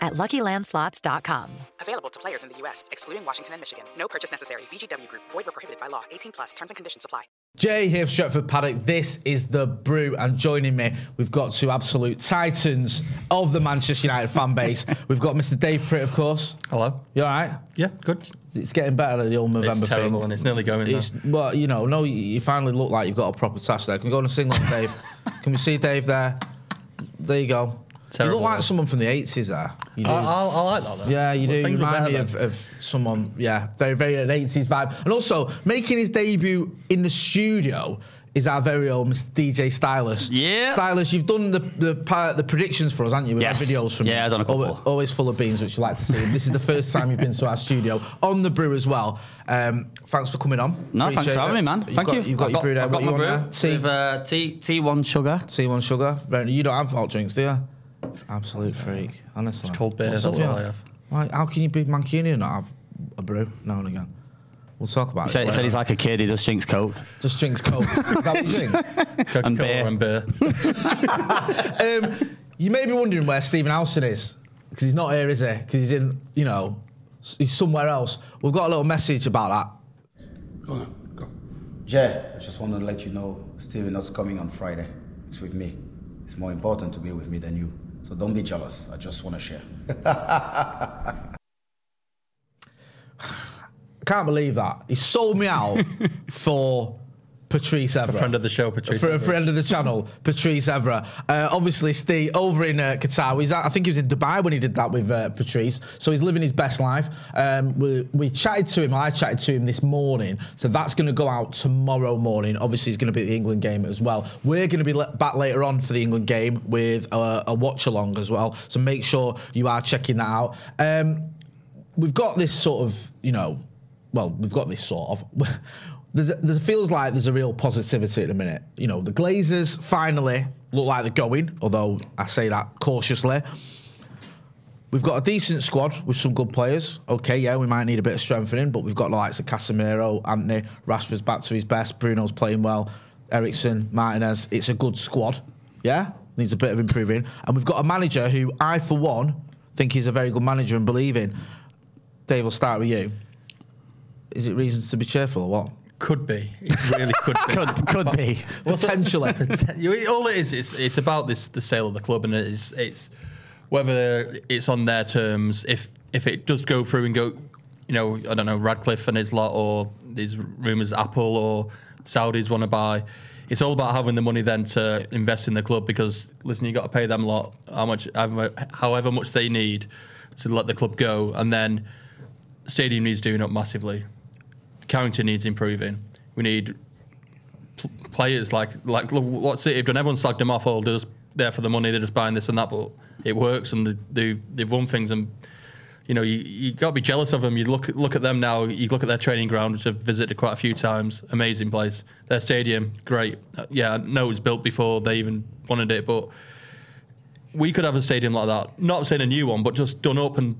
at luckylandslots.com. Available to players in the U.S., excluding Washington and Michigan. No purchase necessary. VGW Group, void were prohibited by law. 18 plus terms and conditions apply. Jay here for Stretford Paddock. This is the brew, and joining me, we've got two absolute titans of the Manchester United fan base. we've got Mr. Dave Pritt, of course. Hello. You all right? Yeah, good. It's getting better, at the old November It's terrible thing. and it's nearly going It's, well, you know, no, you- you finally look like you've got a proper task there. Can we go on a single, Dave? Can we see Dave there? There you go. Terrible. You look like someone from the 80s there. You do. I, I, I like that though. Yeah, you Well, do. You remind me of, of someone, yeah, very, very an 80s vibe. And also, making his debut in the studio is our very own Mr. DJ Stylus. Yeah. Stylus, you've done the the, part, the predictions for us, haven't you? With Yes. videos from Yeah. I've done a couple. Always, always full of beans, which you like to see. this is the first time you've been to our studio on the brew as well. Um, thanks for coming on. No, thanks for having it. me, man. You've Thank got, you. You've got I've your brew there. I've What got you my brew there? Tea, with uh, T T1 sugar. T1 sugar. You don't have hot drinks, do you? Absolute freak, honestly. It's cold beer, What's that's up, what yeah? I have. Why, how can you be Mancunian and not have a brew now and again? We'll talk about He it. said, he later. said he's like a kid, he just drinks Coke. Just drinks Coke. Is that what you think? Coca-Cola And beer. and beer. Um, you may be wondering where Stephen Howson is because he's not here, is he? Because he's in, you know, s- he's somewhere else. We've got a little message about that. Go on, go. Jay, I just want to let you know Steven is coming on Friday. It's with me. It's more important to be with me than you. So don't be jealous. I just want to share. Can't believe that he sold me out for Patrice Evra, A friend of the show, Patrice for a friend of the channel, Patrice Evra. Uh, obviously, Steve over in uh, Qatar. He's, I think he was in Dubai when he did that with uh, Patrice. So he's living his best life. Um, we, we chatted to him. I chatted to him this morning. So that's going to go out tomorrow morning. Obviously, he's going to be the England game as well. We're going to be back later on for the England game with a, a watch along as well. So make sure you are checking that out. Um, we've got this sort of, you know, well, we've got this sort of. There's there feels like there's a real positivity at the minute. You know, the Glazers finally look like they're going, although I say that cautiously. We've got a decent squad with some good players. Okay, yeah, we might need a bit of strengthening, but we've got the likes of Casemiro, Antony, Rashford's back to his best, Bruno's playing well, Eriksen, Martinez. It's a good squad. Yeah, needs a bit of improving, and we've got a manager who I, for one, think he's a very good manager and believe in. Dave, we'll start with you. Is it reasons to be cheerful or what? Could be. It really could be. Could, could be. Potentially. You- all it is, it's, it's about this the sale of the club, and it's it's whether it's on their terms. If if it does go through and go, you know, I don't know, Ratcliffe and his lot, or these rumours Apple or Saudis want to buy. It's all about having the money then to invest in the club because listen, you got to pay them a lot, how much, however however much they need to let the club go, and then stadium needs doing up massively. County needs improving. We need pl- players like like look what City have done. Everyone slagged them off. Oh, they're just there for the money. They're just buying this and that. But it works, and they, they they've won things. And you know you, you got to be jealous of them. You look look at them now. You look at their training ground, which I've visited quite a few times. Amazing place. Their stadium, great. Uh, yeah, I know it was built before they even wanted it, but we could have a stadium like that. Not saying a new one, but just done up and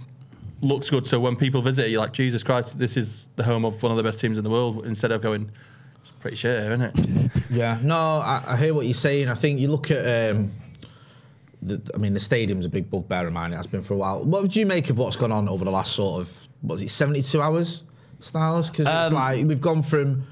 looks good. So when people visit, it, you're like, Jesus Christ, this is the home of one of the best teams in the world. Instead of going, It's pretty shit, isn't it? Yeah, no, I, I hear what you're saying. I think you look at, um, the, I mean, the stadium's a big bugbear of mine. It has been for a while. What would you make of what's gone on over the last sort of, what was it, 72 hours, Stylus? Because it's Um, like we've gone from,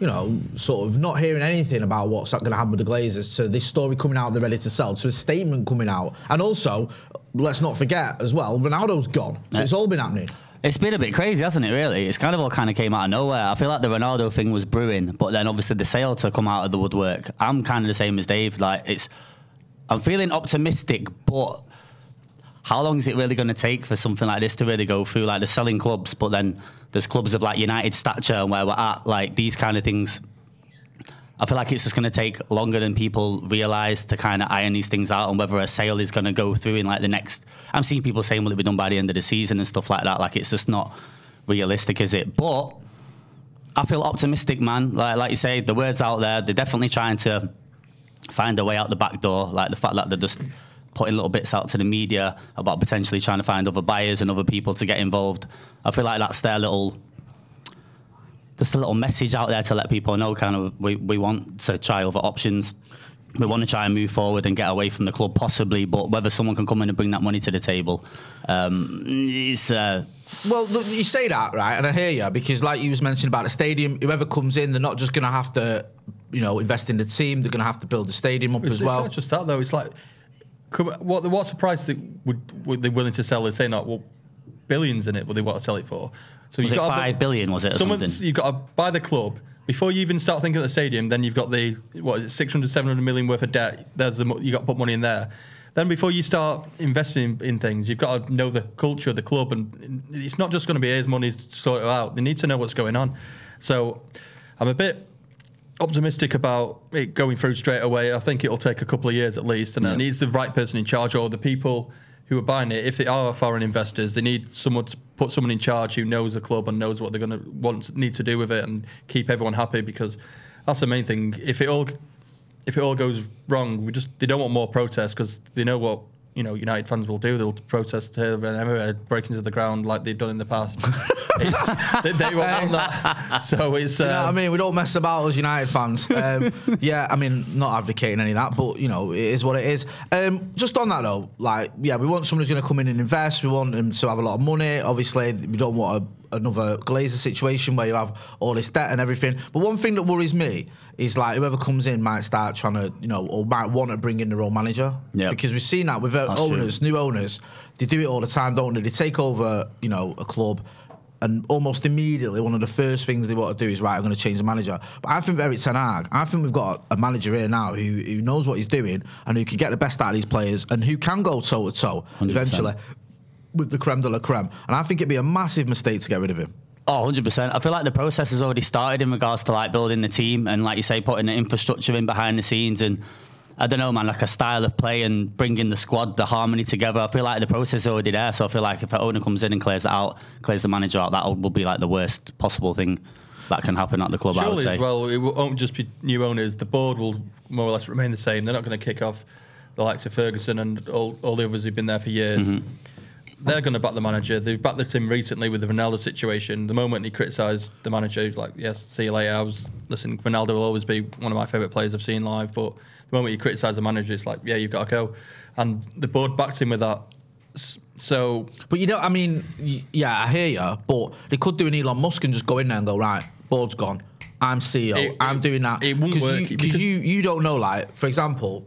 you know, sort of not hearing anything about what's going to happen with the Glazers to this story coming out they're ready to sell to a statement coming out. And also, let's not forget as well, Ronaldo's gone. So it's all been happening. It's been a bit crazy, hasn't it? Really, it's kind of all kind of came out of nowhere. I feel like the Ronaldo thing was brewing, but then obviously the sale to come out of the woodwork. I'm kind of the same as Dave. Like it's, I'm feeling optimistic, but how long is it really going to take for something like this to really go through? Like the selling clubs, but then there's clubs of like United stature and where we're at. Like these kind of things. I feel like it's just going to take longer than people realise to kind of iron these things out and whether a sale is going to go through in like the next. I'm seeing people saying will it be done by the end of the season and stuff like that. Like it's just not realistic, is it? But I feel optimistic, man. Like like you say, the words out there. They're definitely trying to find a way out the back door. Like the fact that they're just putting little bits out to the media about potentially trying to find other buyers and other people to get involved. I feel like that's their little just a little message out there to let people know kind of we, we want to try other options. We want to try and move forward and get away from the club, possibly, but whether someone can come in and bring that money to the table, um, it's uh, Well, look, you say that, right? And I hear you because, like you was mentioning about the stadium, whoever comes in, they're not just going to have to, you know, invest in the team. They're going to have to build the stadium up It's, as well. it's not just that though. It's like, could, what what's the price that would, would they willing to sell it? Say not well, billions in it. Would they want to sell it for? So was you've it got to- five billion? Was it Someone, something? you've got to buy the club before you even start thinking of the stadium. Then you've got the what is it, 600, 700 million worth of debt. There's the you got to put money in there. Then before you start investing in, in things, you've got to know the culture of the club, and it's not just going to be his money to sort it out. They need to know what's going on. So I'm a bit optimistic about it going through straight away. I think it'll take a couple of years at least, and it needs the right person in charge or the people who are buying it. If they are foreign investors, they need someone to put someone in charge who knows the club and knows what they're going to want need to do with it and keep everyone happy because that's the main thing. If it all if it all goes wrong, we just they don't want more protests because they know what you know United fans will do. They'll protest here and everywhere, break into the ground like they've done in the past. It's- they, they won't want that. So it's you know what I um, mean? We don't mess about as United fans. Um, yeah, I mean, not advocating any of that, but you know, it is what it is. Um, just on that though, like, yeah, we want someone who's going to come in and invest. We want them to have a lot of money. Obviously, we don't want another Glazer situation where you have all this debt and everything. But one thing that worries me is like whoever comes in might start trying to, you know, or might want to bring in their own manager. Yeah. Because we've seen that with uh, That's true. owners, new owners. They do it all the time, don't they? They take over, you know, a club and almost immediately one of the first things they want to do is right, I'm going to change the manager. But I think Eric Ten Hag, I think we've got a manager here now who, who knows what he's doing and who can get the best out of these players and who can go toe to toe eventually with the creme de la creme. And I think it'd be a massive mistake to get rid of him. Oh, 100%. I feel like the process has already started in regards to like building the team and like you say, putting the infrastructure in behind the scenes and I don't know, man, like a style of play and bringing the squad, the harmony together. I feel like the process is already there. So I feel like if an owner comes in and clears it out, clears the manager out, that will be like the worst possible thing that can happen at the club, I would Surely say. as well, it won't just be new owners. The board will more or less remain the same. They're not going to kick off the likes of Ferguson and all, all the others who've been there for years. Mm-hmm. They're going to back the manager. They've backed the team recently with the Ronaldo situation. The moment he criticised the manager, he's like, "Yes, see you later." I was listen. Ronaldo will always be one of my favourite players I've seen live, but the moment you criticise the manager, it's like, "Yeah, you've got to go." And the board backed him with that. So But you don't, I mean, yeah, I hear you, but they could do an Elon Musk and just go in there and go, right, board's gone. I'm CEO. It- I'm it- doing that. it won't work You, because- Because you, you don't know, like, for example,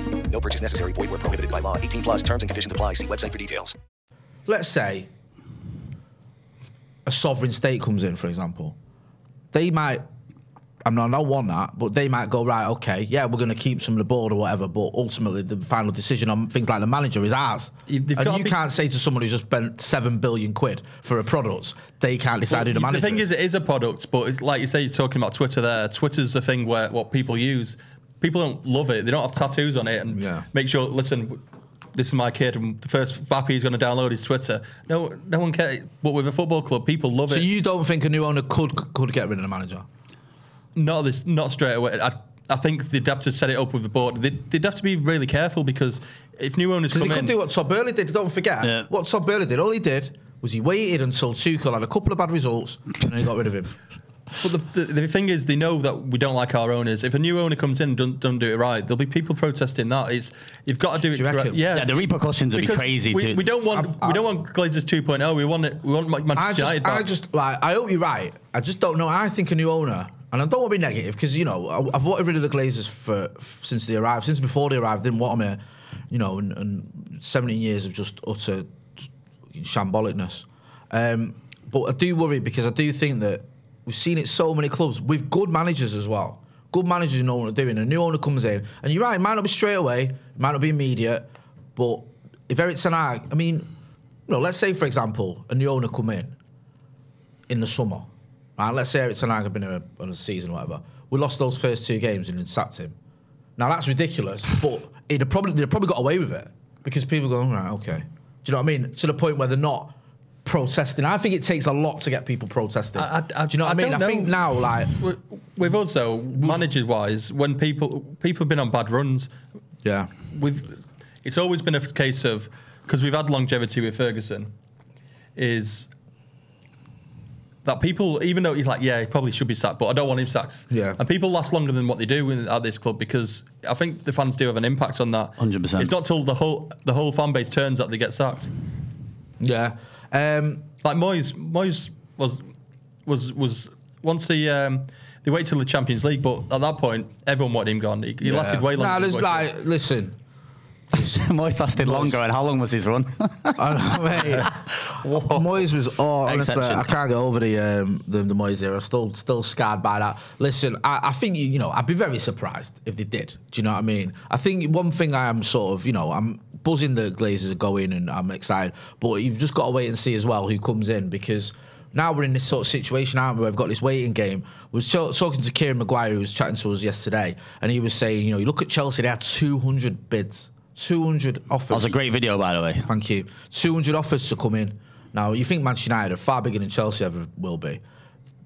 No purchase necessary. Void where prohibited by law. 18 plus terms and conditions apply. See website for details. let's say a sovereign state comes in, for example, they might. I'm not, I don't want that, but they might go right. Okay, yeah, we're going to keep some of the board or whatever, but ultimately the final decision on things like the manager is ours. You- they've and you be- can't say to someone who's just spent seven billion quid for a product, they can't decide who the Well, The thing is, it is a product, but it's like you say, you're talking about Twitter there. Twitter's a thing where what people use. People don't love it. They don't have tattoos on it and Yeah. make sure. Listen, this is my kid, and the first app he's going to download is Twitter. No, no one cares. But with a football club, people love So it. So you don't think a new owner could could get rid of the manager? Not this, not straight away. I, I think they'd have to set it up with the board. They'd, they'd have to be really careful because if new owners Because come he could in, do what Todd Boehly did. Don't forget Yeah. what Todd Boehly did. All he did was he waited until Tuchel had a couple of bad results and then he got rid of him. But the, the, the thing is, they know that we don't like our owners. If a new owner comes in and don't, don't do it right, there'll be people protesting that. It's you've got to do it you correct. Yeah. Yeah, the repercussions would be crazy, We, we don't want we don't want Glazers 2.0. We want it. We want I Manchester just, United I just like. I hope you're right. I just don't know. I think a new owner, and I don't want to be negative because you know I- I've wanted rid of the Glazers for f- since they arrived, since before they arrived. Didn't want them here, you know, and, and 17 years of just utter shambolicness. Um, but I do worry because I do think that we've seen it so many clubs with good managers as well. Good managers know what they're doing. A new owner comes in, and you're right. It might not be straight away, it might not be immediate, but if Eric Ten Hag, I mean, you know, let's say for example, a new owner come in in the summer. Right, let's say Eric Ten Hag had been here on a season or whatever. We lost those first two games and then sacked him. Now that's ridiculous, but it'd probably they'd probably got away with it because people go, right, okay. Do you know what I mean? To the point where they're not protesting. I think it takes a lot to get people protesting. I- I- Do you know what I, I mean? I don't think now, like, With- with us though, managers wise, when people people have been on bad runs, yeah, with it's always been a case of because we've had longevity with Ferguson, is that people, even though he's like, yeah, he probably should be sacked, but I don't want him sacked. Yeah. and people last longer than what they do in, at this club because I think the fans do have an impact on that. 100%. It's not till the whole the whole fan base turns that they get sacked. yeah. Um, Like Moyes, Moyes was was was once the um, they waited till the Champions League, but at that point everyone wanted him gone. He, he lasted way longer. Nah, than there's Moyes like, listen, Moyes lasted longer, and how long was his run? I know, mate. Moyes was oh, honestly, I can't get over the um, the, the Moyes era. Still, still scarred by that. Listen, I, I think you know I'd be very surprised if they did. Do you know what I mean? I think one thing I am sort of you know I'm buzzing the Glazers are going and I'm excited, but you've just got to wait and see as well who comes in because. Now we're in this sort of situation, aren't we? We've got this waiting game. I was ch- talking to Kieran Maguire, who was chatting to us yesterday, and he was saying, you know, you look at Chelsea, they had 200 bids, 200 offers. that was a great video, by the way. Thank you. 200 offers to come in. Now, you think Manchester United are far bigger than Chelsea ever will be.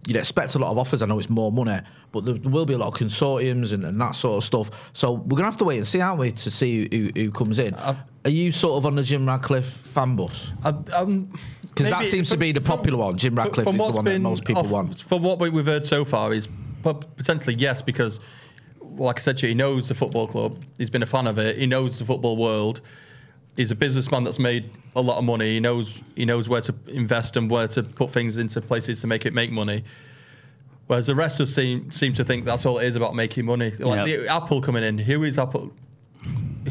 You'd expect a lot of offers. I know it's more money, but there will be a lot of consortiums and, and that sort of stuff. So we're going to have to wait and see, aren't we, to see who, who comes in. Uh, are you sort of on the Jim Ratcliffe fan bus? Because um, that seems to be the popular one. Jim Ratcliffe is the one that most people off- want. From what we- we've heard so far, is potentially yes, because like I said to you, he knows the football club. He's been a fan of it. He knows the football world. He's a businessman that's made a lot of money. He knows he knows where to invest and where to put things into places to make it make money. Whereas the rest of seem seem to think that's all it is about making money. Like Yeah. the Apple coming in, who is Apple?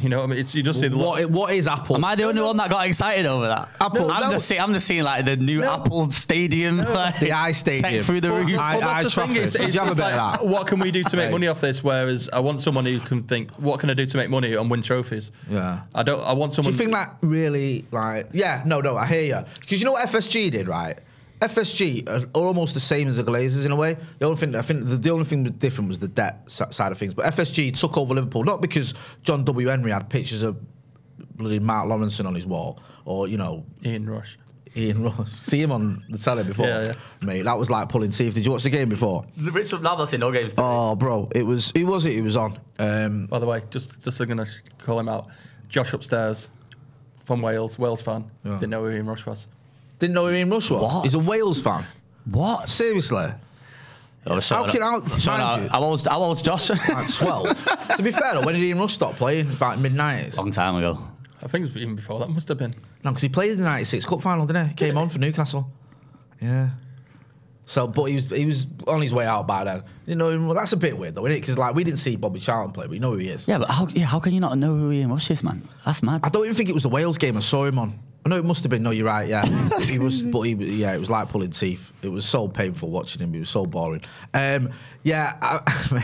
You know, I mean, it's, you just see the What, what is Apple? Am I the only one that got excited over that? Apple, I'm no. just seeing. I'm just seeing like the new Apple Stadium, like, The I Stadium. tech through the Well, roof. I- Well, that's the thing. Trafford. Is, Did it's, you have a it's bit of like, that? what can we do to make money off this? Whereas I want someone who can think, what can I do to make money and win trophies? Yeah. I don't. I want someone. Do someone. you think that really like? Yeah, no, no, I hear you. Because you know what FSG did, right? FSG are almost the same as the Glazers in a way. The only thing I think the, the only thing that different was the debt side of things. But FSG took over Liverpool not because John W Henry had pictures of bloody Mark Lawrenson on his wall, or you know Ian Rush. Ian Ross. See him on the telly before, Yeah, yeah. mate. That was like pulling teeth. Did you watch the game before? Richard Navas in no games. Oh, bro, it was. Who was it? It was on. Um, By the way, just just I'm gonna call him out. Josh upstairs from Wales, Wales fan. Yeah. Didn't know who Ian Rush was. Didn't know who Ian Rush was. What? He's a Wales fan. What? Seriously. Oh, How can I- Sorry, mind you- I was. I was Josh. Like 12. to be fair, though, when did Ian Rush stop playing? About mid 90s? Long time ago. I think it was even before that. Must have been. No, because he played in the 96 Cup final, didn't he? He Came on for Newcastle. Yeah. So, but he was he was on his way out by then. You know, well, that's a bit weird though, isn't it? Because like we didn't see Bobby Charlton play, but you know who he is. Yeah, but how? Yeah, how can you not know who Ian Rush is, man? That's mad. I don't even think it was the Wales game I saw him on. I know it must have been. No, you're right. Yeah, he was, but he, yeah, it was like pulling teeth. It was so painful watching him. It was so boring. Um, yeah, I,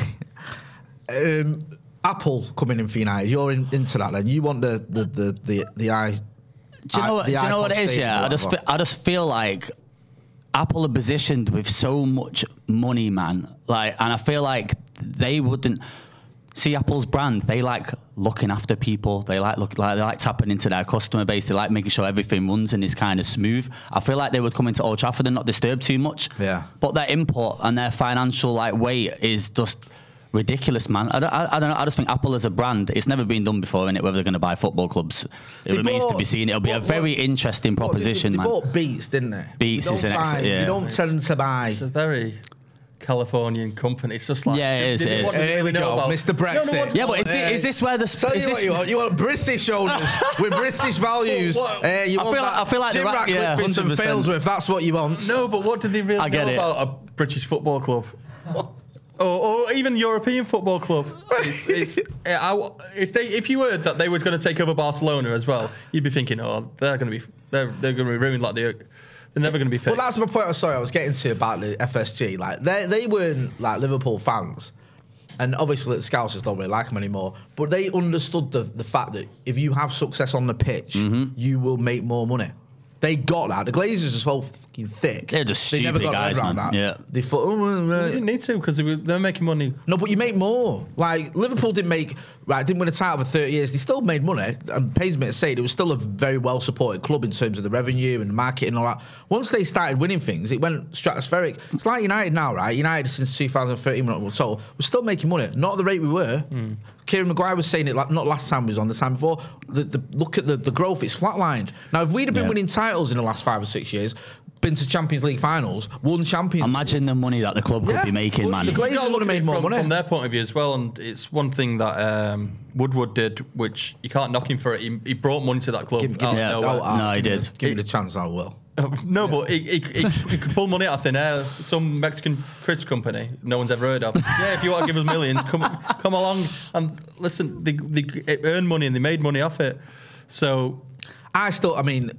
um, Apple coming in for United. You're in, into that, then. You want the the the the, the eye. Do you know what? Do you know what it is? Yeah, I just, fe- I just feel like Apple are positioned with so much money, man. Like, and I feel like they wouldn't. see Apple's brand. They like looking after people. They like look like they like tapping into their customer base. They like making sure everything runs and is kind of smooth. I feel like they would come into Old Trafford and not disturb too much. Yeah. But their input and their financial like weight is just ridiculous, man. I don't, I, I don't know. I just think Apple as a brand, it's never been done before in it. Whether they're going to buy football clubs, it They remains to be seen. It'll be a very what- interesting Well, they- proposition, they, man. bought Beats, didn't they? Beats they is don't an ex- buy- yeah. They don't tend to buy. It's a very Californian company. It's just like Yeah, it is, they- they- it is. what do they Here we really know go, about- Mr. They don't know Brexit. Yeah, but is, it, is this where the Tell is you this, what you want. You want British owners with British values. What- Uh, you I want feel like- that I feel like Jim ra- Ratcliffe yeah, with some 100%. Failsworth. That's what you want. No, but what do they really I get know it. about a British football club? Or, or even European football club. It's, it's, I- if they, if you heard that they were going to take over Barcelona as well, you'd be thinking, oh, they're going to be, they're, they're going to be ruined like they, they're never going to be fit. Well, that's my point. I'm sorry, I was getting to about the FSG. Like they, they weren't like Liverpool fans, and obviously the Scousers don't really like them anymore. But they understood the the fact that if you have success on the pitch, Mm-hmm. you will make more money. They got that. The Glazers are so fucking thick. They're just they never stupid got guys, around man. that. Yeah. They thought, oh, well, they right. didn't need to because they were, they're making money. No, but you make more. Like Liverpool didn't make right, didn't win a title for thirty years. They still made money. And pains me to say it, it was still a very well supported club in terms of the revenue and the marketing and all that. Once they started winning things, it went stratospheric. It's like United now, right? United since 2013, we're not- so we're still making money, not at the rate we were. Hmm. Kieran Maguire was saying it like not last time he was on, the time before. The, the, look at the, the growth; it's flatlined. Now, if we'd have been Yeah. winning titles in the last five or six years, been to Champions League finals, won Champions, Imagine the money that the club could Yeah. be making, Well, man. the Glazers would have made more from, money. from their point of view as well, and it's one thing that um, Woodward did, which you can't knock him for it. He, he brought money to that club. Give, give out me, of Yeah. oh, No, he give me did. the- Give me the chance, I will. No, but he, he, he, he could pull money out of thin air. Some Mexican crisp company no one's ever heard of. Yeah, if you want to give us millions, come come along and listen. They, they earned money and they made money off it. So I still, I mean,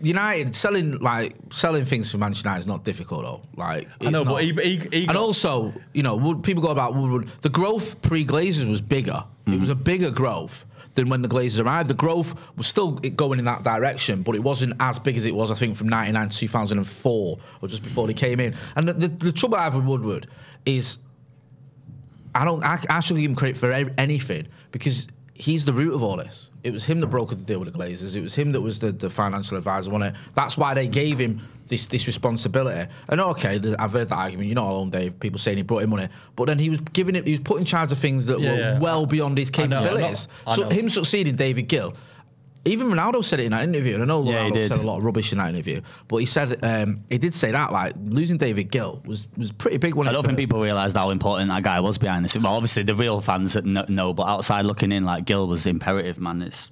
United selling like selling things for Manchester United is not difficult though. Like I know, it's but he, he, he and also, you know, people go about Woodward. The growth pre Glazers was bigger. It was a mm-hmm. bigger growth than when the Glazers arrived. The growth was still going in that direction, but it wasn't as big as it was, I think, from 99 to 2004 or just before they came in. And the, the, the trouble I have with Woodward is I don't. I, I shouldn't give him credit for anything because he's the root of all this. It was him that brokered the deal with the Glazers. It was him that was the, the financial advisor on it. That's why they gave him this this responsibility. And okay, I've heard that argument. You're not alone, Dave. People saying he brought him money, but then he was giving it. He was put in charge of things that Yeah, were yeah. well beyond his I know, not- capabilities. So him succeeding David Gill. Even Ronaldo said it in that interview, and I know Yeah, he Ronaldo said a lot of rubbish in that interview, but he said um, he did say that like losing David Gill was was pretty big. one. I don't think people realised how important that guy was behind this. Well, obviously the real fans know, but outside looking in, like Gill was imperative, man. It's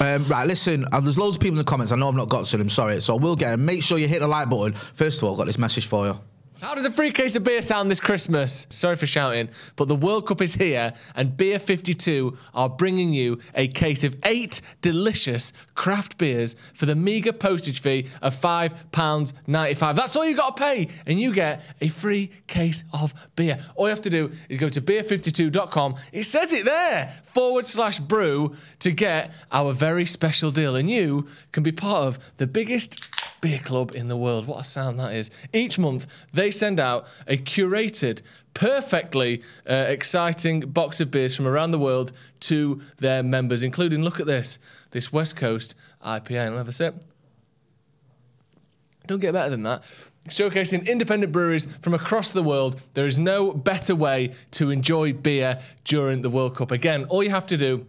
Um, right, listen, uh, there's loads of people in the comments. I know I've not got to them, sorry. So we'll get them. Make sure you hit the like button. First of all, I've got this message for you. How does a free case of beer sound this Christmas? Sorry for shouting, but the World Cup is here, and Beer 52 are bringing you a case of eight delicious craft beers for the meagre postage fee of £5.95. That's all you got to pay, and you get a free case of beer. All you have to do is go to beer52.com. It says it there, forward slash brew, to get our very special deal, and you can be part of the biggest beer club in the world. What a sound that is. Each month, they send out a curated, perfectly uh, exciting box of beers from around the world to their members, including, look at this, this West Coast IPA. I'll have a sip. Don't get better than that. Showcasing independent breweries from across the world, there is no better way to enjoy beer during the World Cup. Again, all you have to do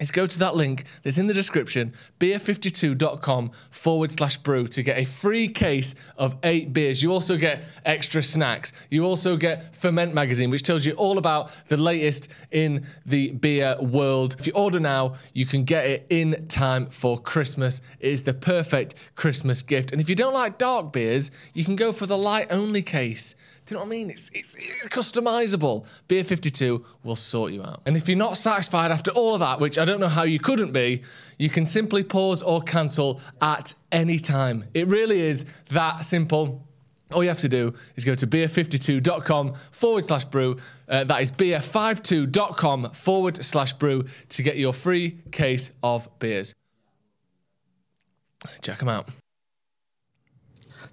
is go to that link that's in the description, beer52.com forward slash brew to get a free case of eight beers. You also get extra snacks. You also get Ferment Magazine, which tells you all about the latest in the beer world. If you order now, you can get it in time for Christmas. It is the perfect Christmas gift. And if you don't like dark beers, you can go for the light only case. You know what I mean? It's, it's, it's customizable. Beer 52 will sort you out. And if you're not satisfied after all of that, which I don't know how you couldn't be, you can simply pause or cancel at any time. It really is that simple. All you have to do is go to beer52.com forward slash brew. Uh, that is beer52.com forward slash brew to get your free case of beers. Check them out.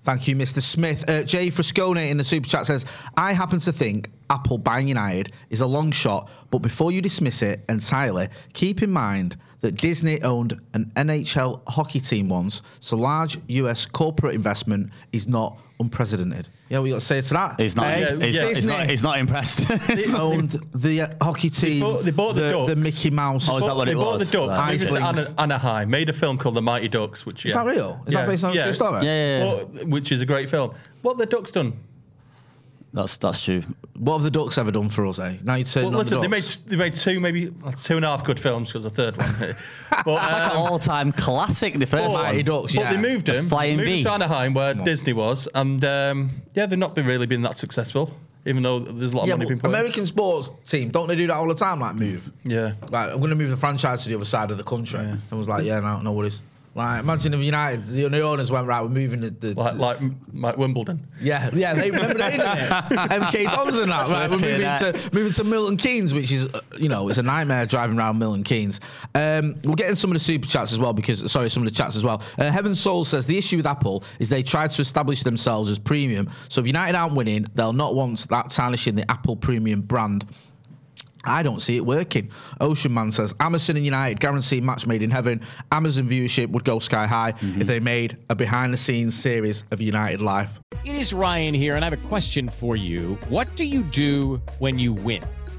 Thank you, Mr. Smith. Uh, Jay Frascone in the super chat says, I happen to think Apple buying United is a long shot, but before you dismiss it entirely, keep in mind that Disney owned an NHL hockey team once, so large US corporate investment is not unprecedented. Yeah, we got to say to that. He's not. Hey, he's, yeah, he's not. He's not impressed. They owned the uh, hockey team. bought- they bought the the, Ducks. Mickey Mouse. Oh, is that what they it bought was? the Ducks, Right. moved it to Anaheim, made a film called The Mighty Ducks, which Is that real? Is Yeah, that based on a true story? Yeah, yeah, yeah. Well, which is a great film. What the Ducks done? That's that's true. What have the Ducks ever done for us, eh? Now you turn Well, on listen, the they made they made two, maybe two and a half good films because the third one. but Like an um, all-time classic. The first but- Mighty one. Ducks, but yeah. they moved The him, Flying moved V. to Anaheim where Disney was, and um, yeah, they've not been really been that successful, even though there's a lot of Yeah, money being put. in. American sports team don't they do that all the time? Like move. Yeah. Like I'm going to move the franchise to the other side of the country. And was like, yeah, no, no worries. Like imagine if United, the new owners went right, we're moving the. the Like, like, like Wimbledon. yeah, yeah, they remember that, didn't it? MK Dons and that, right? We're moving that. to moving to Milton Keynes, which is, uh, you know, it's a nightmare driving around Milton Keynes. Um, we'll get in some of the super chats as well because, sorry, some of the chats as well. Uh, Heaven Soul says the issue with Apple is they tried to establish themselves as premium. So if United aren't winning, they'll not want that tarnishing the Apple premium brand. I don't see it working. Ocean Man says Amazon and United guarantee match made in heaven. Amazon viewership would go sky high if mm-hmm. they made a behind the scenes series of United life. It is Ryan here, and I have a question for you. What do you do when you win?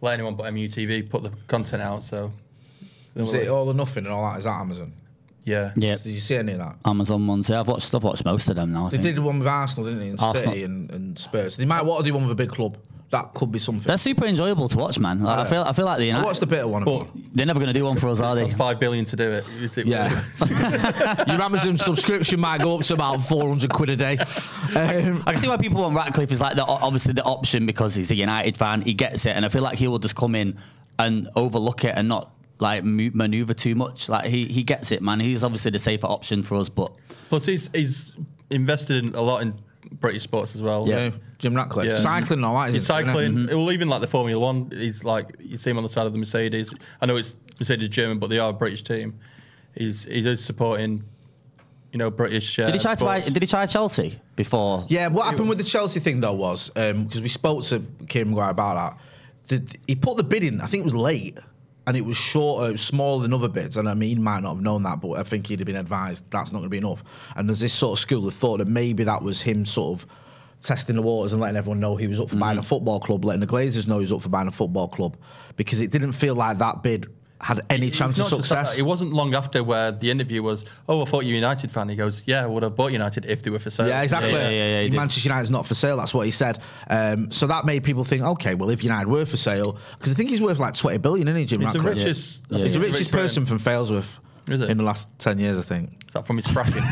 let anyone but MUTV put the content out. So Is it all or nothing and all that? Is that Amazon? yeah, Yeah. Did you see any of that? Amazon ones. Yeah, I've watched. I've watched most of them now. I They think. did one with Arsenal, didn't they? And Arsenal. City and, and Spurs. They might want to do one with a big club. That could be something. They're super enjoyable to watch, man. Like, I feel. I feel like the I United. watched a bit of one. But Of them. They're never going to do one for us, are they? that's five billion to do it. Is it Yeah. Your Amazon subscription might go up to about 400 quid a day. Um, I can see why people want Ratcliffe is like the obviously the option because he's a United fan. He gets it, and I feel like he will just come in and overlook it and not like mo- maneuver too much. Like he he gets it, man. He's obviously the safer option for us, but Plus, he's he's invested in a lot in British sports as well. yeah. Jim Ratcliffe. Yeah. Cycling and all that. He's isn't it? cycling. Mm-hmm. Well, even like the Formula One, he's like you see him on the side of the Mercedes. I know it's Mercedes German, but they are a British team. He's he is supporting, you know, British. Uh, did he try to buy? Did he try Chelsea before? Yeah, what happened with the Chelsea thing though was um, because we spoke to Kieran Maguire about that. The, he put the bid in. I think it was late, and it was shorter, uh, it was smaller than other bids. And I mean, he might not have known that, but I think he'd have been advised that's not going to be enough. And there's this sort of school of thought that maybe that was him sort of testing the waters and letting everyone know he was up for buying a football club, letting the Glazers know he was up for buying a football club, because it didn't feel like that bid had any It's chance of not just that, success. It wasn't long after where the interview was, "Oh, I thought you were United fan." He goes, "Yeah, I would have bought United if they were for sale." Yeah, exactly. yeah, yeah, he did. Manchester United's not for sale. That's what he said. Um, so that made people think, okay, well, if United were for sale, because I think he's worth like twenty billion, isn't he, Jim He's the richest. I Yeah. think He's the richest rich person from Failsworth Is it? in the last ten years, I think. Is that from his fracking?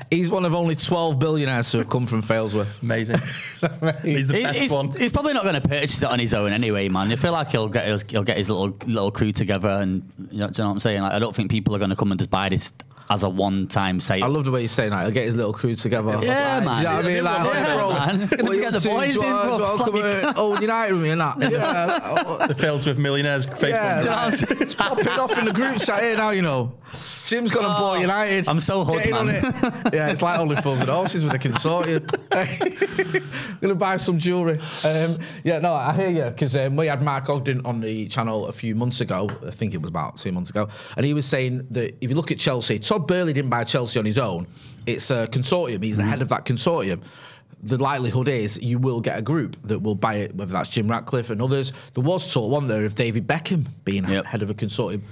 He's one of only twelve billionaires who have come from Failsworth. Amazing. he's the He- best he's, one. he's probably not going to purchase it on his own anyway, man. I feel like he'll get his, he'll get his little little crew together, and you know, do you know what I'm saying? Like, I don't think people are going to come and just buy this as a one time sale. I love the way he's saying that. He'll get his little crew together. Yeah, like, man. Do you know what I mean? Like, Yeah, bro, man. It's gonna what get the boys Do in, want- bro. do you want to Slap come me. and own United with me and that. Yeah, the Failsworth millionaires Facebook. Yeah, like, it's popping off in the group chat here now, you know. Jim's gonna Oh, buy United. I'm so hooked, Get in on man. it. Yeah, it's like only fools and horses with a consortium. gonna buy some jewellery. Um, yeah, no, I hear you because um, we had Mark Ogden on the channel a few months ago. I think it was about two months ago, and he was saying that if you look at Chelsea, Todd Boehly didn't buy Chelsea on his own. It's a consortium. He's the head of that consortium. The likelihood is you will get a group that will buy it, whether that's Jim Ratcliffe and others. There was talk, one there, of David Beckham being Yep. head of a consortium.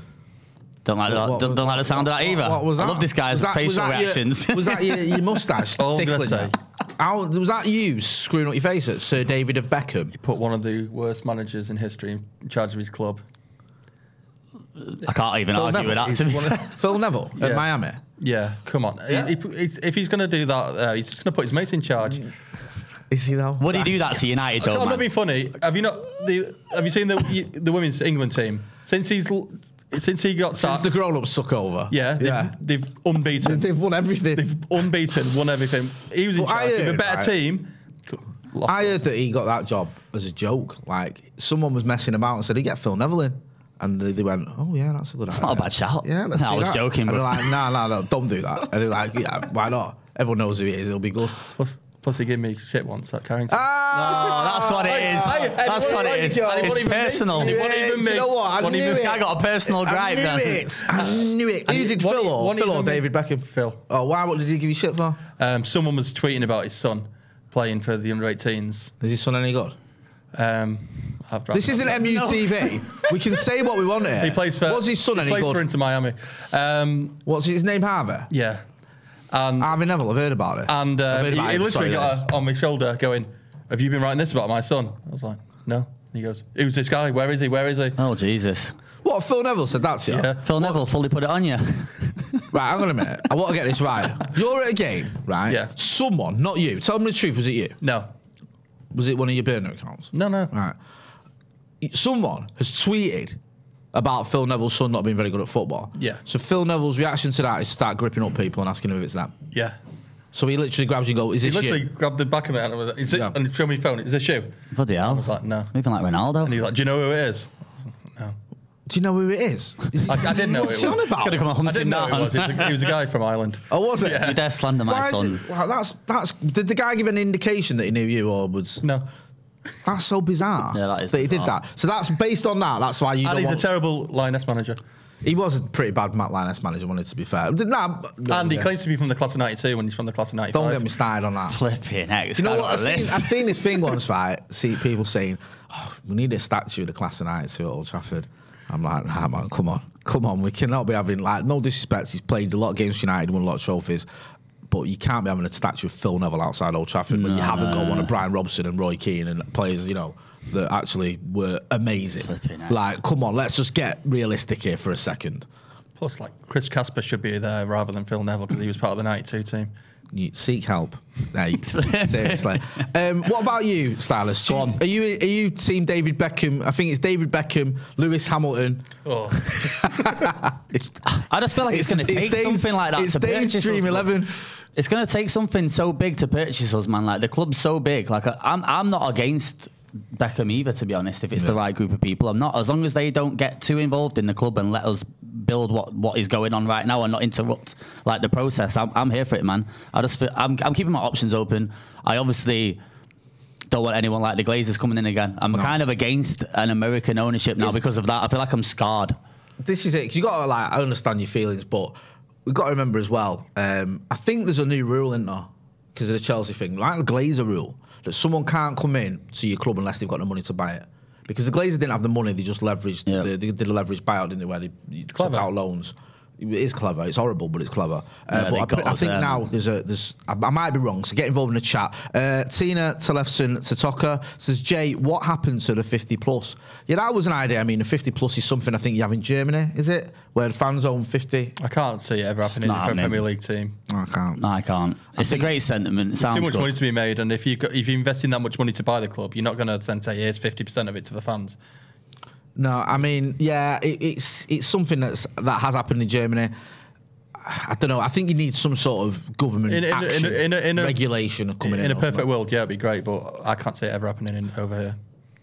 don't like that, What- don't, don't like the sound of that either. What was that? I love this guy's Was that- was facial that your- reactions. was that your, your mustache All gonna tickling say- you? How, was that you screwing up your face at Sir David of Beckham? He put one of the worst managers in history in charge of his club. I can't even Phil argue Neville. with that. To be of- fair. Phil Neville at Yeah. Miami. Yeah, come on. He- he- he- if he's going to do that, uh, he's just going to put his mate in charge. Is he though? Would he do that to United though, I'm though, not man? being funny. Have you not? The, have you seen the the women's England team since he's l- since he got Since sacked? the grown-ups suck over. yeah, they've, yeah. they've unbeaten. They've won everything. They've unbeaten, won everything. He was in Well, I charge. With a heard, better right. team. lost I it. heard that he got that job as a joke. Like someone was messing about and said he get Phil Neville in, and they, they went, "Oh yeah, that's a good It's idea." not a bad shout. Yeah, let's No, do I was that. joking, And but like, "No, no, no, don't do that." And they're like, "Yeah, why not? Everyone knows who he is. He'll be good." Plus, plus he gave me shit once at Carrington. Ah, Oh, that's what it is. Hey, hey, That's what it is. hey, hey, It's what even me? personal. It wasn't even Do me. you know what? I knew it. I got a personal I gripe knew then. it. I knew it. Who did Phil or Phil or even me- David Beckham? Phil. Oh, why? What did he give you shit for? Um, someone was tweeting about his son playing for the under 18s. Is his son any good? Um, I've This isn't MUTV. we can say what we want here. He plays for. What's his son he any plays good? for Inter Miami. Um, What's his name? Harvey. yeah, and Harvey Neville. I've heard about it. and uh, he, about he literally Sorry, got on my shoulder going, "Have you been writing this about my son?" I was like, "No." And he goes, "Who's this guy? Where is he? Where is he?" Oh Jesus! What Phil Neville said that's to you? Yeah. Phil Neville fully put it on you. Right, hang on a minute. I want to get this right. You're at a game, right? Yeah. Someone, not you. Tell me the truth. Was it you? No, Was it one of your burner accounts? no, no. Right. Someone has tweeted about Phil Neville's son not being very good at football. Yeah. So Phil Neville's reaction to that is start gripping up people and asking them if it's them. Yeah. So he literally grabs you and goes, "Is He this literally you?" grabbed the back of it and, was like, is it, Yeah. and showed me his phone. Is this you? Bloody I hell! was like, no. Even like Ronaldo. And he was like, do you know who it is? No. Do you know who it is? Is- I, I didn't know What's it he on was. about? Gonna come and hunt I didn't him know who it was. He was, a, he was a guy from Ireland. Oh, was it? You dare slander my Why is son? it- wow, that's that's. Did the guy give an indication that he knew you, or was No. That's so bizarre? Yeah, that is that he did bizarre. that. So that's based on that. That's why you. And don't he's want, a terrible Lioness manager. he was a pretty bad Matt Linus manager. Wanted to be fair. Nah, And he claims to be from the class of 92 when he's from the class of 95. Don't get me started on that. Flipping heck! You know what? I've seen, list. I've seen this thing once, right? See people saying, oh, we need a statue of the class of 92 at Old Trafford. I'm like, nah, man, come on. Come on. We cannot be having, like, no disrespect. He's played a lot of games for United, won a lot of trophies. But you can't be having a statue of Phil Neville outside Old Trafford when you haven't got one of Brian Robson and Roy Keane and players, you know, that actually were amazing. Like, come on, let's just get realistic here for a second. Plus, like, Chris Casper should be there rather than Phil Neville because he was part of the 92 team. You seek help. Hey, seriously. Um, what about you, Stylus? Go on. Are you are you team David Beckham? I think it's David Beckham, Lewis Hamilton. Oh, I just feel like it's, going to take Dave's- something like that It's to Dave's purchase Dream us. Eleven. It's going to take something so big to purchase us, man. Like the club's so big. Like I- I'm, I'm not against Beckham either, to be honest. If it's the right group of people, I'm not. As long as they don't get too involved in the club and let us build what, what is going on right now and not interrupt like the process, I'm, I'm here for it, man. I just feel, I'm, I'm keeping my options open. I obviously don't want anyone like the Glazers coming in again. I'm kind of against an American ownership now because of that. I feel like I'm scarred. This is it. 'cause you got to like. I understand your feelings, but we've got to remember as well. Um, I think there's a new rule in there because of the Chelsea thing, like the Glazer rule, that someone can't come in to your club unless they've got the money to buy it. Because the Glazers didn't have the money, they just leveraged. Yeah. They, they did a leverage buyout, didn't they? Where they took out loans. It is clever. It's horrible, but it's clever. Uh, Yeah, but they I, got I think there. now there's a there's. I, I might be wrong, so get involved in the chat. Uh, Tina Telefson Tatoka says, Jay, what happened to the 50 plus? Yeah, that was an idea. I mean, the 50 plus is something I think you have in Germany, is it? Where the fans own 50. I can't see it ever happening not for a happening. Premier League team. I can't. No, I can't. It's a great sentiment. It sounds Too much good. money to be made, and if you got, if you invest in that much money to buy the club, you're not going to then say here's 50% of it to the fans. No, I mean, yeah, it, it's it's something that's that has happened in Germany. I don't know. I think you need some sort of government In- in- action, in a- in a- regulation coming in. In a perfect world, yeah, it'd be great, but I can't see it ever happening in, over here.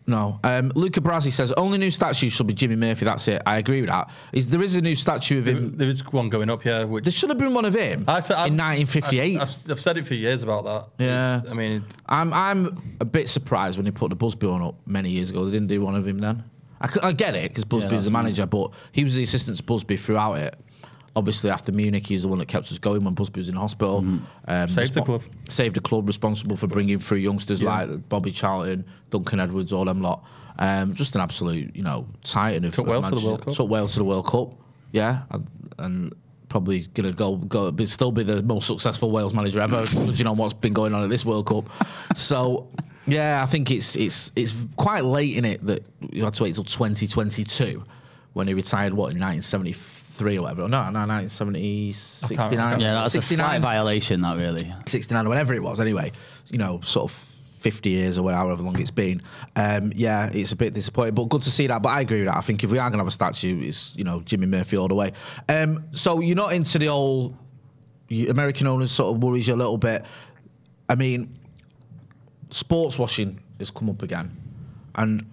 No. Um, Luca Brasi says only new statue should be Jimmy Murphy. That's it. I agree with that. Is there is a new statue of him? There is one going up, yeah. Which There should have been one of him I said- I've- in 1958. I've, I've, I've said it for years about that. Yeah. It's- I mean, I'm I'm a bit surprised when they put the Busby one up many years ago. They didn't do one of him then. I, c- I get it because Busby Yeah, was the that's manager, but he was the assistant to Busby throughout it. Obviously, after Munich, he was the one that kept us going when Busby was in hospital. Um, Saved the club. Saved the club, responsible for bringing through youngsters Yeah. like Bobby Charlton, Duncan Edwards, all them lot. Um, just an absolute, you know, titan of Took of Wales to the World Cup. Took Wales to the World Cup. Yeah, and, and probably gonna go go, but still be the most successful Wales manager ever, judging on what's been going on at this World Cup. So. Yeah, I think it's it's it's quite late in it that you had to wait till 2022 when he retired. What in 1973 or whatever? No, no, 1970, 69. Yeah, that's a 69, slight violation, that really. 69 or whatever it was. Anyway, you know, sort of 50 years or however long it's been. Um, yeah, it's a bit disappointing, but good to see that. But I agree with that. I think if we are going to have a statue, it's you know Jimmy Murphy all the way. Um, so you're not into the old American owners sort of worries you a little bit. I mean, sports washing has come up again, and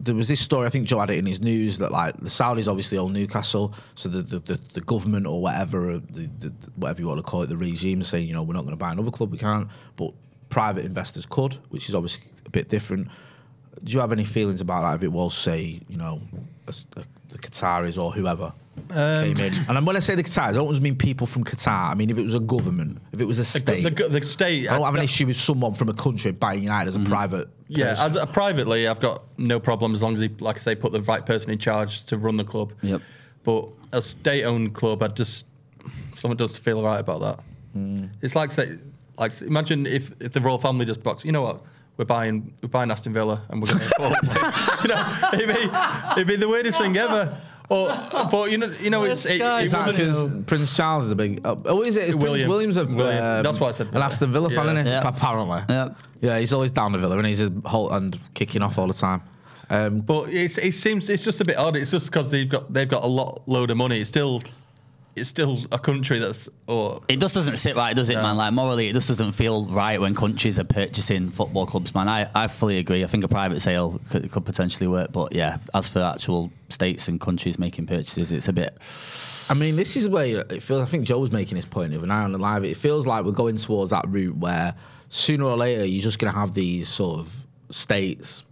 there was this story. I think Joe had it in his news that like the Saudis obviously own Newcastle, so the the, the, the government or whatever, uh, the, the, whatever you want to call it, the regime is saying you know we're not going to buy another club, we can't, but private investors could, which is obviously a bit different. Do you have any feelings about that if it was say you know a, a, the Qataris or whoever? Um, came in. And when I say the Qatar, I don't just mean people from Qatar. I mean if it was a government, if it was a state. The, the, the state. I don't have an uh, issue with someone from a country buying United as a mm-hmm. private. Yeah, person. as a, privately, I've got no problem as long as he, like I say, put the right person in charge to run the club. Yep. But a state-owned club, I just someone does feel right about that. Hmm. It's like say, like imagine if, if the royal family just box. You know what? We're buying we're buying Aston Villa and we're going to. you know, it'd be, it'd be the weirdest thing ever. Or, but you know, you know, it's it, it Is that wouldn't- because Prince Charles is a big. Uh, oh, is it? Prince William. William's a. William. um, That's why I said An Villa. Aston Villa fan, Yeah. isn't he? Yeah. Apparently. Yeah. Yeah, he's always down the Villa and he's a whole and kicking off all the time. Um, But it's, it seems it's just a bit odd. It's just because they've got they've got a lot load of money. It's still it's still a country that's or It just doesn't sit right, does it, man? Like morally, it just doesn't feel right when countries are purchasing football clubs, man. I, I fully agree. I think a private sale could, could potentially work, but yeah, as for actual states and countries making purchases, it's a bit. I mean, this is where it feels. I think Joe was making his point the other night on the live. It feels like we're going towards that route where sooner or later you're just going to have these sort of states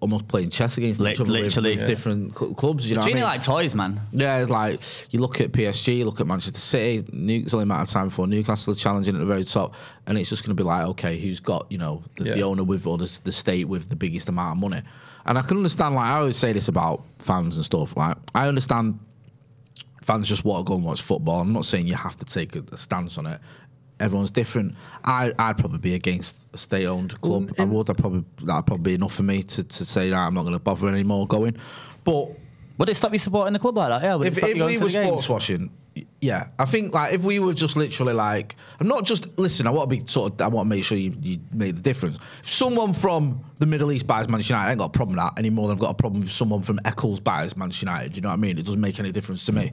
almost playing chess against each other with- literally. with Yeah. different cl- clubs. You know, what I mean? like toys, man. Yeah, it's like you look at PSG, you look at Manchester City. New, it's only a matter of time before Newcastle are challenging at the very top, and it's just going to be like, okay, who's got you know the, the owner with or the, the state with the biggest amount of money? And I can understand. Like I always say this about fans and stuff. Like I understand fans just want to go and watch football. I'm not saying you have to take a, a stance on it. Everyone's different. I, I'd probably be against a state-owned club. Mm, I would. I'd probably that'd probably be enough for me to, to say that I'm not going to bother anymore going. But Would it stop you supporting the club like that? Yeah, would it if, stop if you going we to were the games? sports washing, yeah, I think like if we were just literally like, I'm not just listen. I want to be sort of. I want to make sure you, you make the difference. If someone from the Middle East buys Manchester United, I ain't got a problem with that any more than I've got a problem if someone from Eccles buys Manchester United. You know what I mean? It doesn't make any difference to me.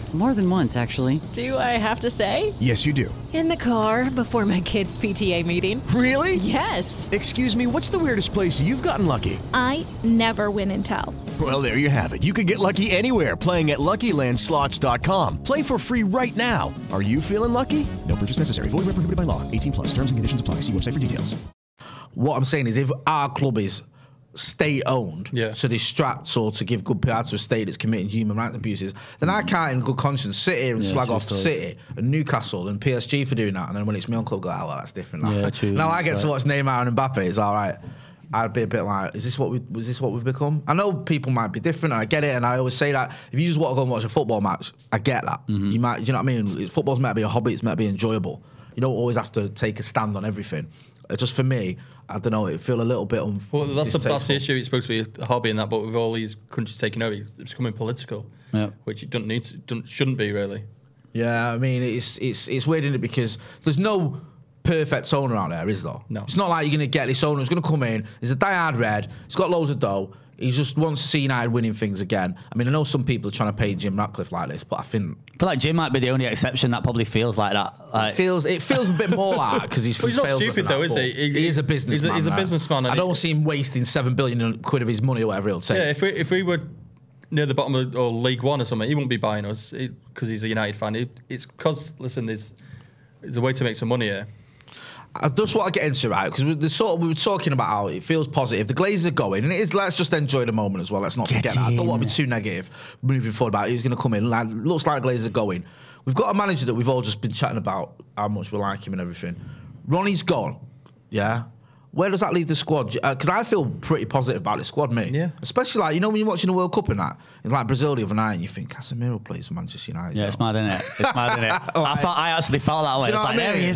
More than once, actually. Do I have to say? Yes, you do. In the car before my kids' PTA meeting. Really? Yes. Excuse me, what's the weirdest place you've gotten lucky? I never win and tell. Well, there you have it. You can get lucky anywhere playing at LuckyLandSlots.com. Play for free right now. Are you feeling lucky? No purchase necessary. Void where prohibited by law. 18 plus. Terms and conditions apply. See website for details. What I'm saying is, if our club is state owned Yeah. to distract or to give good PR to a state that's committing human rights abuses, then I can't in good conscience sit here and Yeah, slag off story. City and Newcastle and PSG for doing that. And then when it's my own club, go, oh, well, that's different. Now, Yeah, true. now I get That's to right. watch Neymar and Mbappe. It's all right. I'd be a bit like, is this what we was this what we've become? I know people might be different, and I get it. And I always say that if you just want to go and watch a football match, I get that. Mm-hmm. You might, you know what I mean? Football's meant to be a hobby. It's meant to be enjoyable. You don't always have to take a stand on everything. Just for me, I don't know. It feel a little bit un- Well, that's the, that's the issue. It's supposed to be a hobby and that, but with all these countries taking over, it's becoming political, Yeah. which it doesn't need to, don't, shouldn't be really. Yeah, I mean, it's it's it's weird in it because there's no perfect owner out there, is there? No. It's not like you're gonna get this owner who's gonna come in. He's a diehard red. He's got loads of dough. He just wants to see United winning things again. I mean, I know some people are trying to pay Jim Ratcliffe like this, but I think I feel like Jim might be the only exception that probably feels like that. Like, it feels it feels a bit more like because he's Well, he's not stupid than though, that, is he? He- He is a he's a- businessman. he's a right? businessman, and I don't see him wasting seven billion quid of his money or whatever he'll take. Yeah, if we if we were near the bottom of or League One or something, he wouldn't be buying us because he's a United fan. It, it's because listen, there's there's a way to make some money here. I just want to get into right because the sort of, we were talking about how it feels positive. The Glazers are going, and it is. Let's just enjoy the moment as well. Let's not Get forget that. I don't want to be too negative moving forward about who's going to come in. Like, looks like Glazers are going. We've got a manager that we've all just been chatting about how much we like him and everything. Ronnie's gone, yeah. Where does that leave the squad? Because I feel pretty positive about the squad, mate. Yeah. Especially like you know when you're watching the World Cup and that, it's like Brazil the other night, and you think Casemiro plays for Manchester United. Yeah, it's mad, isn't it? It's mad, isn't it? I thought I actually felt that way. Do you It's know like, what I there he mean?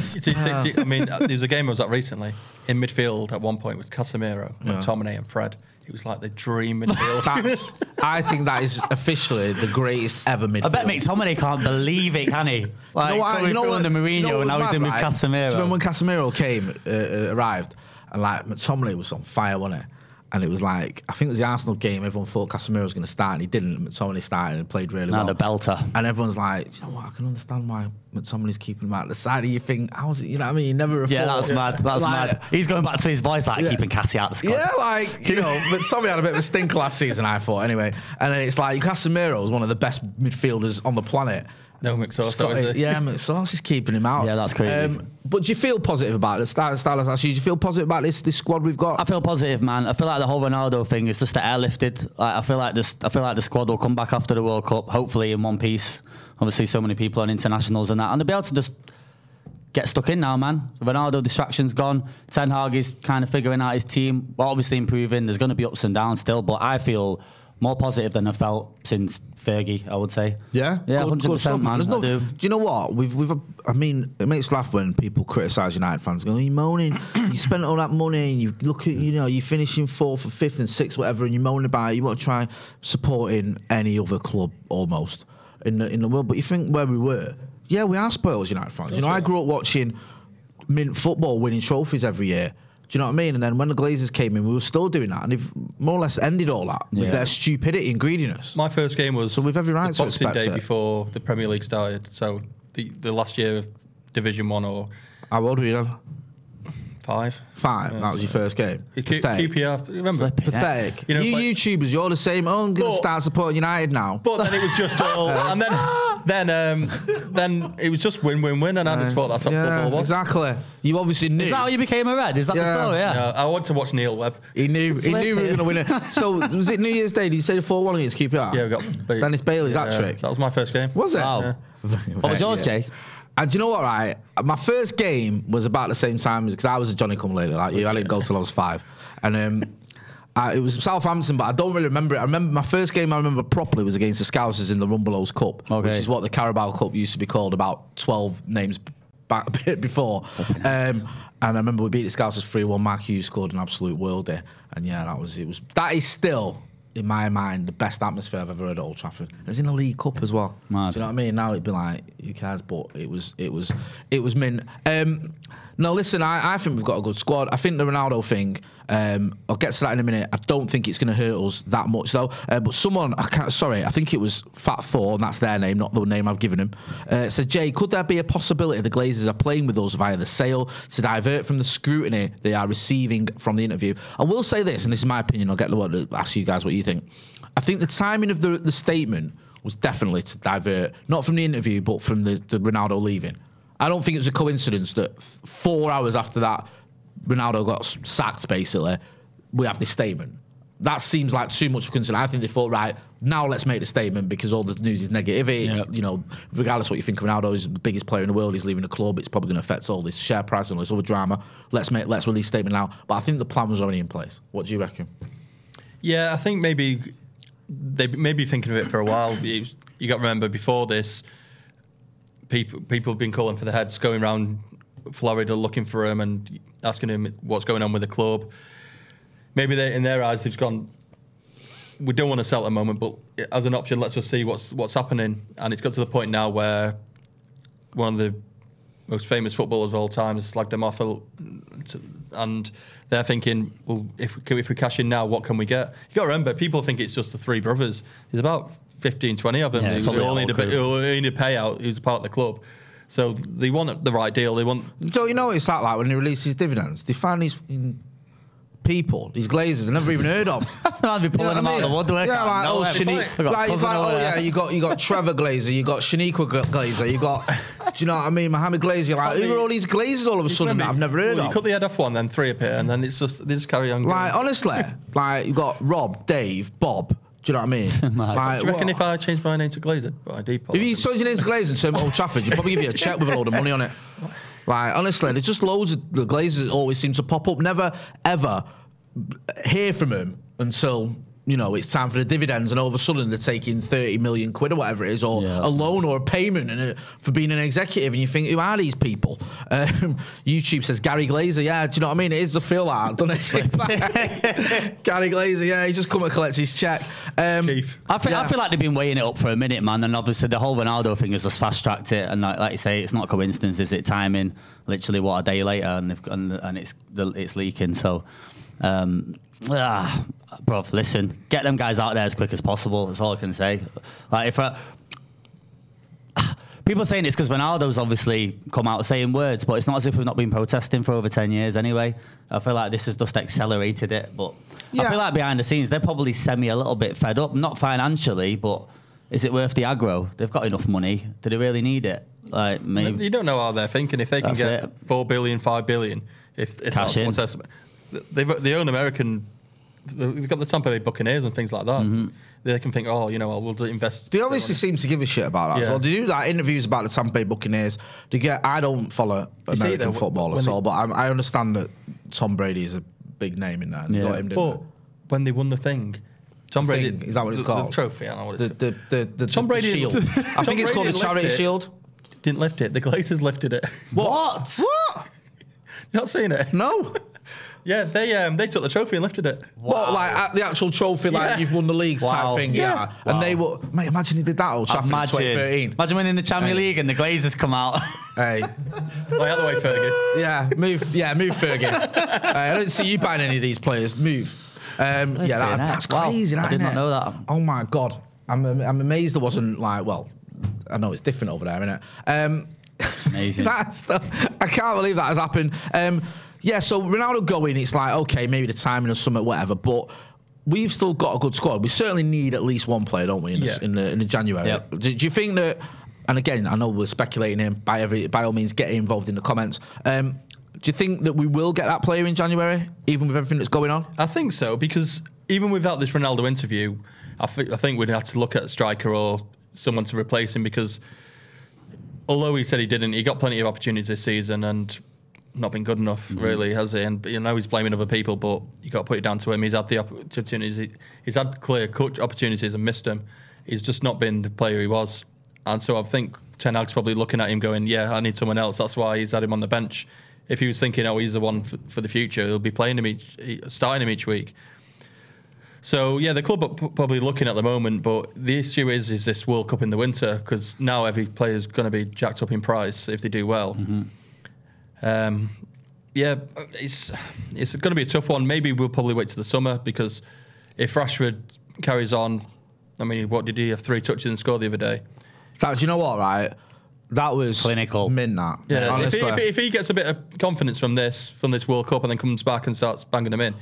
is. I mean, uh, there was a game I was at recently in midfield at one point with Casemiro, Yeah. McTominay, and Fred. It was like the dream midfield. That's, I think that is officially the greatest ever midfield. I bet McTominay can't believe it, can he? Like, you know what? coming You know through what? under Mourinho, you know what and now was he's in mad, with right? Casemiro. Do you remember when Casemiro came, uh, uh, arrived, and like McTominay was on fire, wasn't it? And it was like I think it was the Arsenal game. Everyone thought Casemiro was going to start, and he didn't. McTominay started and played really well. the belter. And everyone's like, you know what? I can understand why McTominay's keeping him out the side. And you think, how's it? You know what I mean? You never. Yeah, that's mad. That's Like, mad. He's going back to his voice, like Yeah. keeping Cassie out of the squad. Yeah, like you know, but Tommy had a bit of a stink last season. I thought anyway, and then it's like Casemiro was one of the best midfielders on the planet. No McSauce, Scotty- yeah, McSauce is keeping him out. Yeah, that's crazy. Um, but do you feel positive about it? Start, start, actually, do you feel positive about this this squad we've got? I feel positive, man. I feel like the whole Ronaldo thing is just airlifted. Like, I feel like this. I feel like the squad will come back after the World Cup, hopefully in one piece. Obviously, so many people on internationals and that, and they'll be able to just get stuck in now, man. Ronaldo distraction's gone. Ten Hag is kind of figuring out his team. Well, obviously improving. There's going to be ups and downs still, but I feel more positive than I felt since Fergie. I would say. Yeah, yeah, Good- hundred good stuff, percent, man. There's no- I do. you know what we've we've? I mean, it makes laugh when people criticise United fans. Going, you moaning? you spent all that money, and you look at you know you finishing fourth or fifth and sixth, whatever, and you moan about it. You want to try supporting any other club almost in the in the world, but you think where we were. Yeah, we are spoiled as United fans. You know, I grew up watching mint football, winning trophies every year. Do you know what I mean? And then when the Glazers came in, we were still doing that, and they've more or less ended all that with Yeah. their stupidity and greediness. My first game was So we've every right the to Boxing expect Day it. before the Premier League started. So the, the last year of Division One or How old were you then? five. Five. Yeah, that was your first game. You keep, Pathetic. QPR, remember? Pathetic. You You, know, like- YouTubers, you're the same. Oh, I'm going to start supporting United now. But then it was just all, and then then um, then it was just win win win, and I just thought that's what yeah, football was. Exactly. You obviously knew. Is that how you became a red? Is that the story? Yeah. No, I want to watch Neil Webb. He knew. He knew we were going to win it. So was it New Year's Day? Did you say the four one against QPR? Yeah, we got beat. Dennis Bailey's Yeah, hat trick. That was my first game. Was it? Wow. Yeah. What was yours, Jay? And do you know what, right? My first game was about the same time because I was a Johnny come lately like you. I didn't go till I was five. And um, I, it was Southampton, but I don't really remember it. I remember my first game I remember properly was against the Scousers in the Rumbelows Cup, Okay. which is what the Carabao Cup used to be called about 12 names back a bit before. Um, and I remember we beat the Scousers 3 1. Mark Hughes scored an absolute worldie. And yeah, that was, it was, that is still, in my mind, the best atmosphere I've ever heard at Old Trafford. And it's in the League Cup as well. Mad. Do you know what I mean? Now it'd be like, who cares? But it was, it was, it was mint. Um, no, listen, I, I think we've got a good squad. I think the Ronaldo thing, um, I'll get to that in a minute. I don't think it's going to hurt us that much though. Uh, but someone, I can't, sorry, I think it was Fat Thor, and that's their name, not the name I've given him. Uh, said, Jay, could there be a possibility the Glazers are playing with us via the sale to divert from the scrutiny they are receiving from the interview? I will say this, and this is my opinion. I'll get to ask you guys what you think. I think the timing of the the statement was definitely to divert, not from the interview, but from the, the Ronaldo leaving. I don't think it was a coincidence that four hours after that, Ronaldo got sacked, basically, we have this statement. That seems like too much of a concern. I think they thought, right, now let's make the statement because all the news is negative. It's, Yep. You know, regardless what you think of Ronaldo, he's the biggest player in the world. He's leaving the club. It's probably going to affect all this share price and all this other drama. Let's make let's release statement now. But I think the plan was already in place. What do you reckon? Yeah, I think maybe they may be thinking of it for a while. You got to remember before this, people people have been calling for the heads, going around Florida looking for him and asking him what's going on with the club. Maybe they, in their eyes, they've gone. We don't want to sell at the moment, but as an option, let's just see what's what's happening. And it's got to the point now where one of the most famous footballers of all time has slagged him off, and they're thinking, well, if we, if we cash in now, what can we get? You got to remember, people think it's just the three brothers. There's about 15, 20 of them Yeah, it's who, probably all the need a whole bit, who need a payout. Who's part of the club, so they want the right deal. They want Don't you notice that, like, when he releases dividends, they find these people, these glazers, I've never even heard of. I'd be pulling You know them what I out of the mean? woodwork. Yeah, like, oh, nowhere. Shani- I got like, it's like, oh there. yeah, you got you got Trevor Glazer, you got Shaniqua Glazer, you got, do you know what I mean, Mohammed Glazer. You're like, who are all these glazers all of a sudden that I've never heard well, You of? cut the head off one, then three appear, and then it's just they just carry on. Like going. honestly, like you've got Rob, Dave, Bob, Do you know what I mean? Like, Do you reckon what- if I changed my name to Glazer by default? If you changed your name to Glazer and turned Old oh, Trafford, you'd probably give you a check with a load of money on it. Like, honestly, there's just loads of the Glazers always seem to pop up. Never, ever hear from them until, you know, it's time for the dividends and all of a sudden they're taking 30 million quid or whatever it is, or a loan or a payment and a, for being an executive. And you think, who are these people? Um, YouTube says Gary Glazer. Yeah, do you know what I mean? It is a feel like, doesn't it? Gary Glazer, yeah, he's just come and collect his check. Um, I feel, I feel like they've been weighing it up for a minute, man. And obviously, the whole Ronaldo thing has just fast tracked it. And like, like you say, it's not coincidence, is it? Timing, literally, what a day later, and they've and, and it's it's leaking. So, um, ah, bro, listen, get them guys out there as quick as possible. That's all I can say. Like if I, People are saying it's because Ronaldo's obviously come out saying words, but it's not as if we've not been protesting for over 10 years anyway. I feel like this has just accelerated it. But I feel like behind the scenes, they're probably semi a little bit fed up. Not financially, but is it worth the aggro? They've got enough money. Do they really need it? Like maybe. You don't know how they're thinking. If they can get it. four billion, five billion, if, if Cash in. what's estimate- they they own American. They've got the Tampa Bay Buccaneers and things like that. Mm-hmm. They can think, oh, you know, we'll invest. They obviously seem to give a shit about that as Yeah. well. They do like interviews about the Tampa Bay Buccaneers. They get. I don't follow American though, football at all, but I, I understand that Tom Brady is a big name in that. and they got him, didn't but when they won the thing, Tom Brady thing, is that what it's the- called? The trophy, I don't know what they? it's The, the, the, the, Tom the Brady shield. I think it's called the Charity Shield. Didn't lift it. The Glazers lifted it. What? What? You not seen it? No. yeah, they um, they took the trophy and lifted it. What, like at the actual trophy, like Yeah. you've won the league Wow. type thing, yeah. Yeah. And they were, mate, imagine he did that old Trafford in Imagine, 2013. imagine winning the Champions Hey. League and the Glazers come out. Hey, Way out the way, Fergie. yeah, move, yeah, move, Fergie. uh, I don't see you buying any of these players. Move. Um, yeah, that, Flipping heck. that's Wow. crazy. I did not innit? know that. Oh my god, I'm I'm amazed there wasn't like, well, I know it's different over there, isn't it? Um, Amazing. that's the, I can't believe that has happened. Um, yeah, so Ronaldo going, it's like okay, maybe the timing or something, whatever, but. We've still got a good squad. We certainly need at least one player, don't we, in, the, Yeah. in, the, in the January? Do, do you think that? And again, I know we're speculating here. By every, by all means, get involved in the comments. Um, do you think that we will get that player in January, even with everything that's going on? I think so because even without this Ronaldo interview, I, thi- I think we'd have to look at a striker or someone to replace him because although he said he didn't, he got plenty of opportunities this season and not been good enough, mm-hmm. really, has he? And you know he's blaming other people, but you got to put it down to him. He's had the opportunities. he- He's had clear cut opportunities and missed them. He's just not been the player he was, and so I think Ten Hag's probably looking at him, going, "Yeah, I need someone else." That's why he's had him on the bench. If he was thinking, "Oh, he's the one for, for the future," he'll be playing him each, starting him each week. So yeah, the club are p- probably looking at the moment, but the issue is is this World Cup in the winter because now every player's going to be jacked up in price if they do well. Mm-hmm. Um, yeah, it's it's going to be a tough one. Maybe we'll probably wait to the summer because if Rashford carries on, I mean, what did he have? Three touches and score the other day. That, you know what? Right, that was Clinical. Min that. Yeah, if he, if, he, if he gets a bit of confidence from this from this World Cup and then comes back and starts banging them in,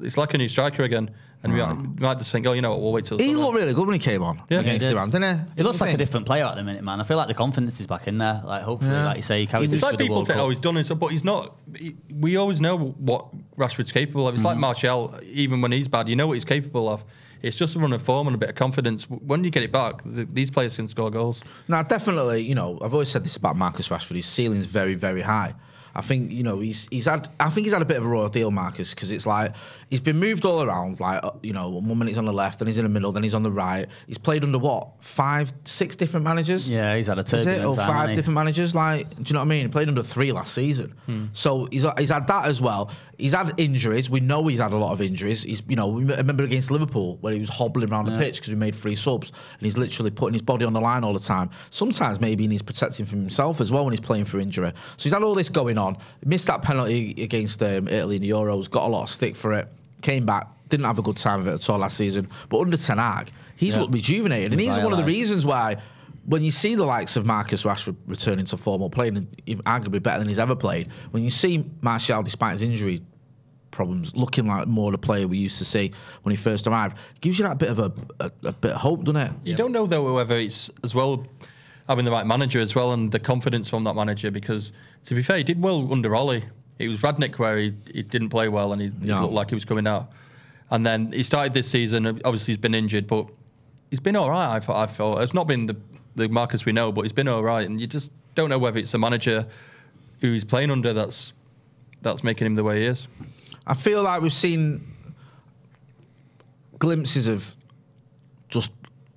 it's like a new striker again. And we, might, we might just think, oh, you know what, we'll wait till the he summer. looked really good when he came on Yeah. against He did. Iran, didn't he? It looks like a different player at the minute, man. I feel like the confidence is back in there. Like hopefully, Yeah. like you say, he carries It's this like to the people World say, Cup. oh, he's done it, so- but he's not. he- We always know what Rashford's capable of. It's like Mm-hmm. Martial, even when he's bad, you know what he's capable of. It's just a run of form and a bit of confidence. When you get it back, th- these players can score goals. Now, definitely, you know, I've always said this about Marcus Rashford. His ceiling's very, very high. I think you know he's he's had I think he's had a bit of a raw deal, Marcus, because it's like he's been moved all around. Like uh, you know, one minute he's on the left, then he's in the middle, then he's on the right. He's played under what five, six different managers. Yeah, he's had a Is it or time, five different managers? Like, do you know what I mean? He played under three last season, so he's he's had that as well. He's had injuries. We know he's had a lot of injuries. He's you know we remember against Liverpool where he was hobbling around the pitch because we made three subs and he's literally putting his body on the line all the time. Sometimes maybe he needs protecting from himself as well when he's playing for injury. So he's had all this going on. Missed that penalty against um, Italy in the Euros. Got a lot of stick for it. Came back. Didn't have a good time of it at all last season. But under Ten Hag, he's Yeah. looked rejuvenated, and he's one of the reasons why when you see the likes of Marcus Rashford returning to form or playing arguably better than he's ever played, when you see Martial, despite his injury problems, looking like more the player we used to see when he first arrived, gives you that bit of a, a, a bit of hope, doesn't it? You don't know though whether it's as well having the right manager as well and the confidence from that manager because to be fair, he did well under Ole. It was Rangnick where he, he didn't play well and he, he Yeah. looked like he was coming out. And then he started this season. Obviously, he's been injured, but he's been all right. I thought. I felt it's not been the the Marcus we know, but he's been all right. And you just don't know whether it's the manager who he's playing under that's that's making him the way he is. I feel like we've seen glimpses of just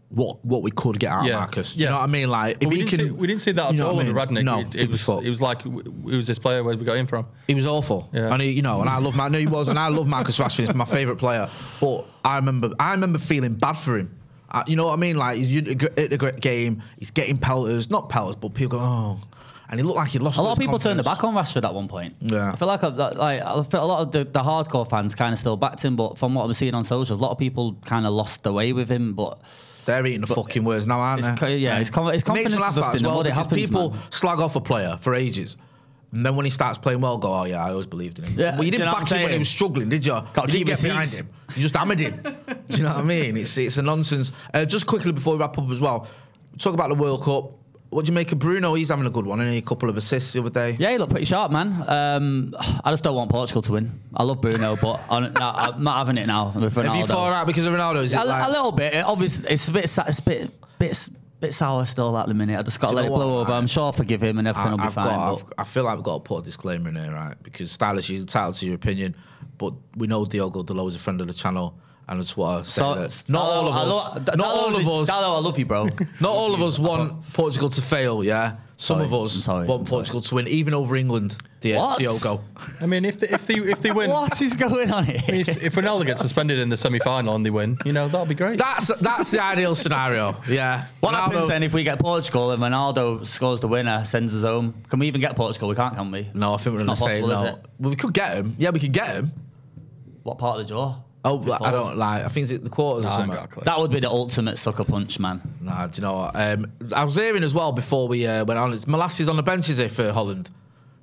what what we could get out of Yeah. Marcus. Do you know what I mean? Like if we, he didn't can, see, we didn't see that at all what I under? Rangnick. No, it, it it was it was like, who was this player? Where we got him from? He was awful, Yeah. and he, you know, and I love. I know he was, and I love Marcus Rashford. He's my favourite player. But I remember, I remember feeling bad for him. I, you know what I mean? Like he's at a great game, he's getting pelters, not pelters, but people go, oh, and he looked like he lost. A lot of people turned their back on Rashford at one point. Yeah. I feel like, I, like I feel a lot of the, the hardcore fans kind of still backed him, but from what I'm seeing on socials, a lot of people kind of lost their way with him. But They're eating the But fucking words now, aren't they? yeah, his con- his It makes me laugh at the well. It because happens, people man. slag off a player for ages. And then when he starts playing well, go, oh yeah, I always believed in him. Yeah, well, you didn't know back I'm him when he was struggling, did you? Gotta you didn't get behind him. You just hammered him. do you know what I mean? It's it's a nonsense. Uh, just quickly before we wrap up as well, talk about the World Cup. What do you make of Bruno? He's having a good one, and a couple of assists the other day. Yeah, he looked pretty sharp, man. Um, I just don't want Portugal to win. I love Bruno, but I'm not, I'm not having it now with Ronaldo. Have you fallen out because of Ronaldo? Is a, like, a little bit. It, obviously, it's a bit, it's a bit, bit, bit sour still at the minute. I just got to let it blow over. I'm sure I'll forgive him and everything will be I've fine. got, I've, feel like I've got to put a disclaimer in there, right? Because Stylus, you're entitled to your opinion, but we know Diogo Dalot is a friend of the channel, and I what I to say So- that not all of us, lo- not Dalot, all of us, Dalot, I love you, bro. not all of us want Portugal to fail. Yeah, some Sorry, of us sorry, want Portugal to win, even over England. Di- What? Diogo. I mean, if they, if they if they win, what is going on here? I mean, if, if Ronaldo gets suspended in the semi final and they win, you know that'll be great. That's that's the ideal scenario. Yeah. What Ronaldo- happens then if we get Portugal and Ronaldo scores the winner, sends us home? Can we even get Portugal? We can't, can we? No, I think we're It's going to not say possible, no. Well, we could get him. Yeah, we could get him. What part of the draw? Oh, Before I don't like. I think it's the quarters or Nah, I something. got a clue. That would be the ultimate sucker punch, man. Nah, do you know what? Um, I was hearing as well before we uh, went on. It's Malacia on the bench, is it, for Holland?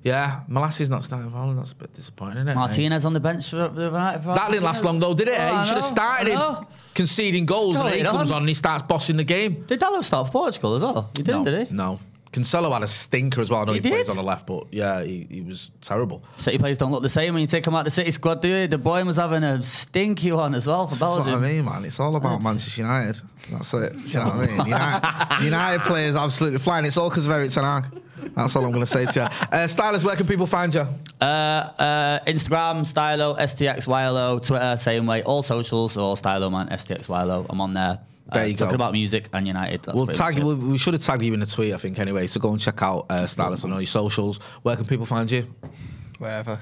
Yeah, Malacia not starting for Holland. That's a bit disappointing, isn't it? mate? Martinez on the bench for, for, for That didn't last long though, did it? Oh, eh? I you should have started I him know. conceding goals, and then he going comes on? on and he starts bossing the game. Did Dalot start for Portugal as well? He didn't, no, did he? No. Cancelo had a stinker as well. I know he, He plays on the left, but yeah, he, he was terrible. City players don't look the same when you take them out the City squad, do you? De Bruyne was having a stinky one as well for That's what I mean, man. It's all about Manchester United. That's it. Do you know what I mean? United, United players absolutely flying. It's all because of Erik Ten Hag. That's all I'm going to say to you. Uh, Stylus, where can people find you? Uh, uh, Instagram, Stylo, STXYLO, Twitter, same way. All socials, all Stylo, man, STXYLO. I'm on there. There uh, you go. Talking about music and United. That's We'll tag you. We, we should have tagged you in the tweet, I think, anyway. So go and check out uh, Stylus on all your socials. Where can people find you? Wherever.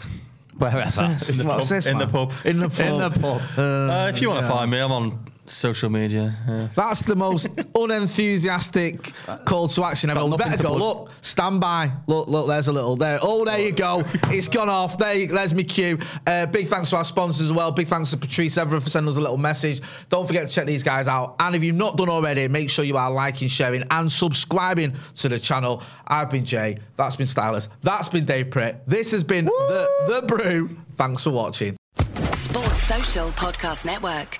Wherever. In the, What's pub, this, in the pub. In the pub. In the pub. Uh, if you want to find me, I'm on social media. Yeah. That's the most unenthusiastic call to action ever. We better go. plug. Look, stand by. Look, look. There's a little there. Oh, there you go. It's gone off. There, you- there's my cue. Uh, big thanks to our sponsors as well. Big thanks to Patrice Evra for sending us a little message. Don't forget to check these guys out. And if you've not done already, make sure you are liking, sharing, and subscribing to the channel. I've been Jay. That's been Stylus. That's been Dave Pritt. This has been the, the Brew. Thanks for watching. Sports Social Podcast Network.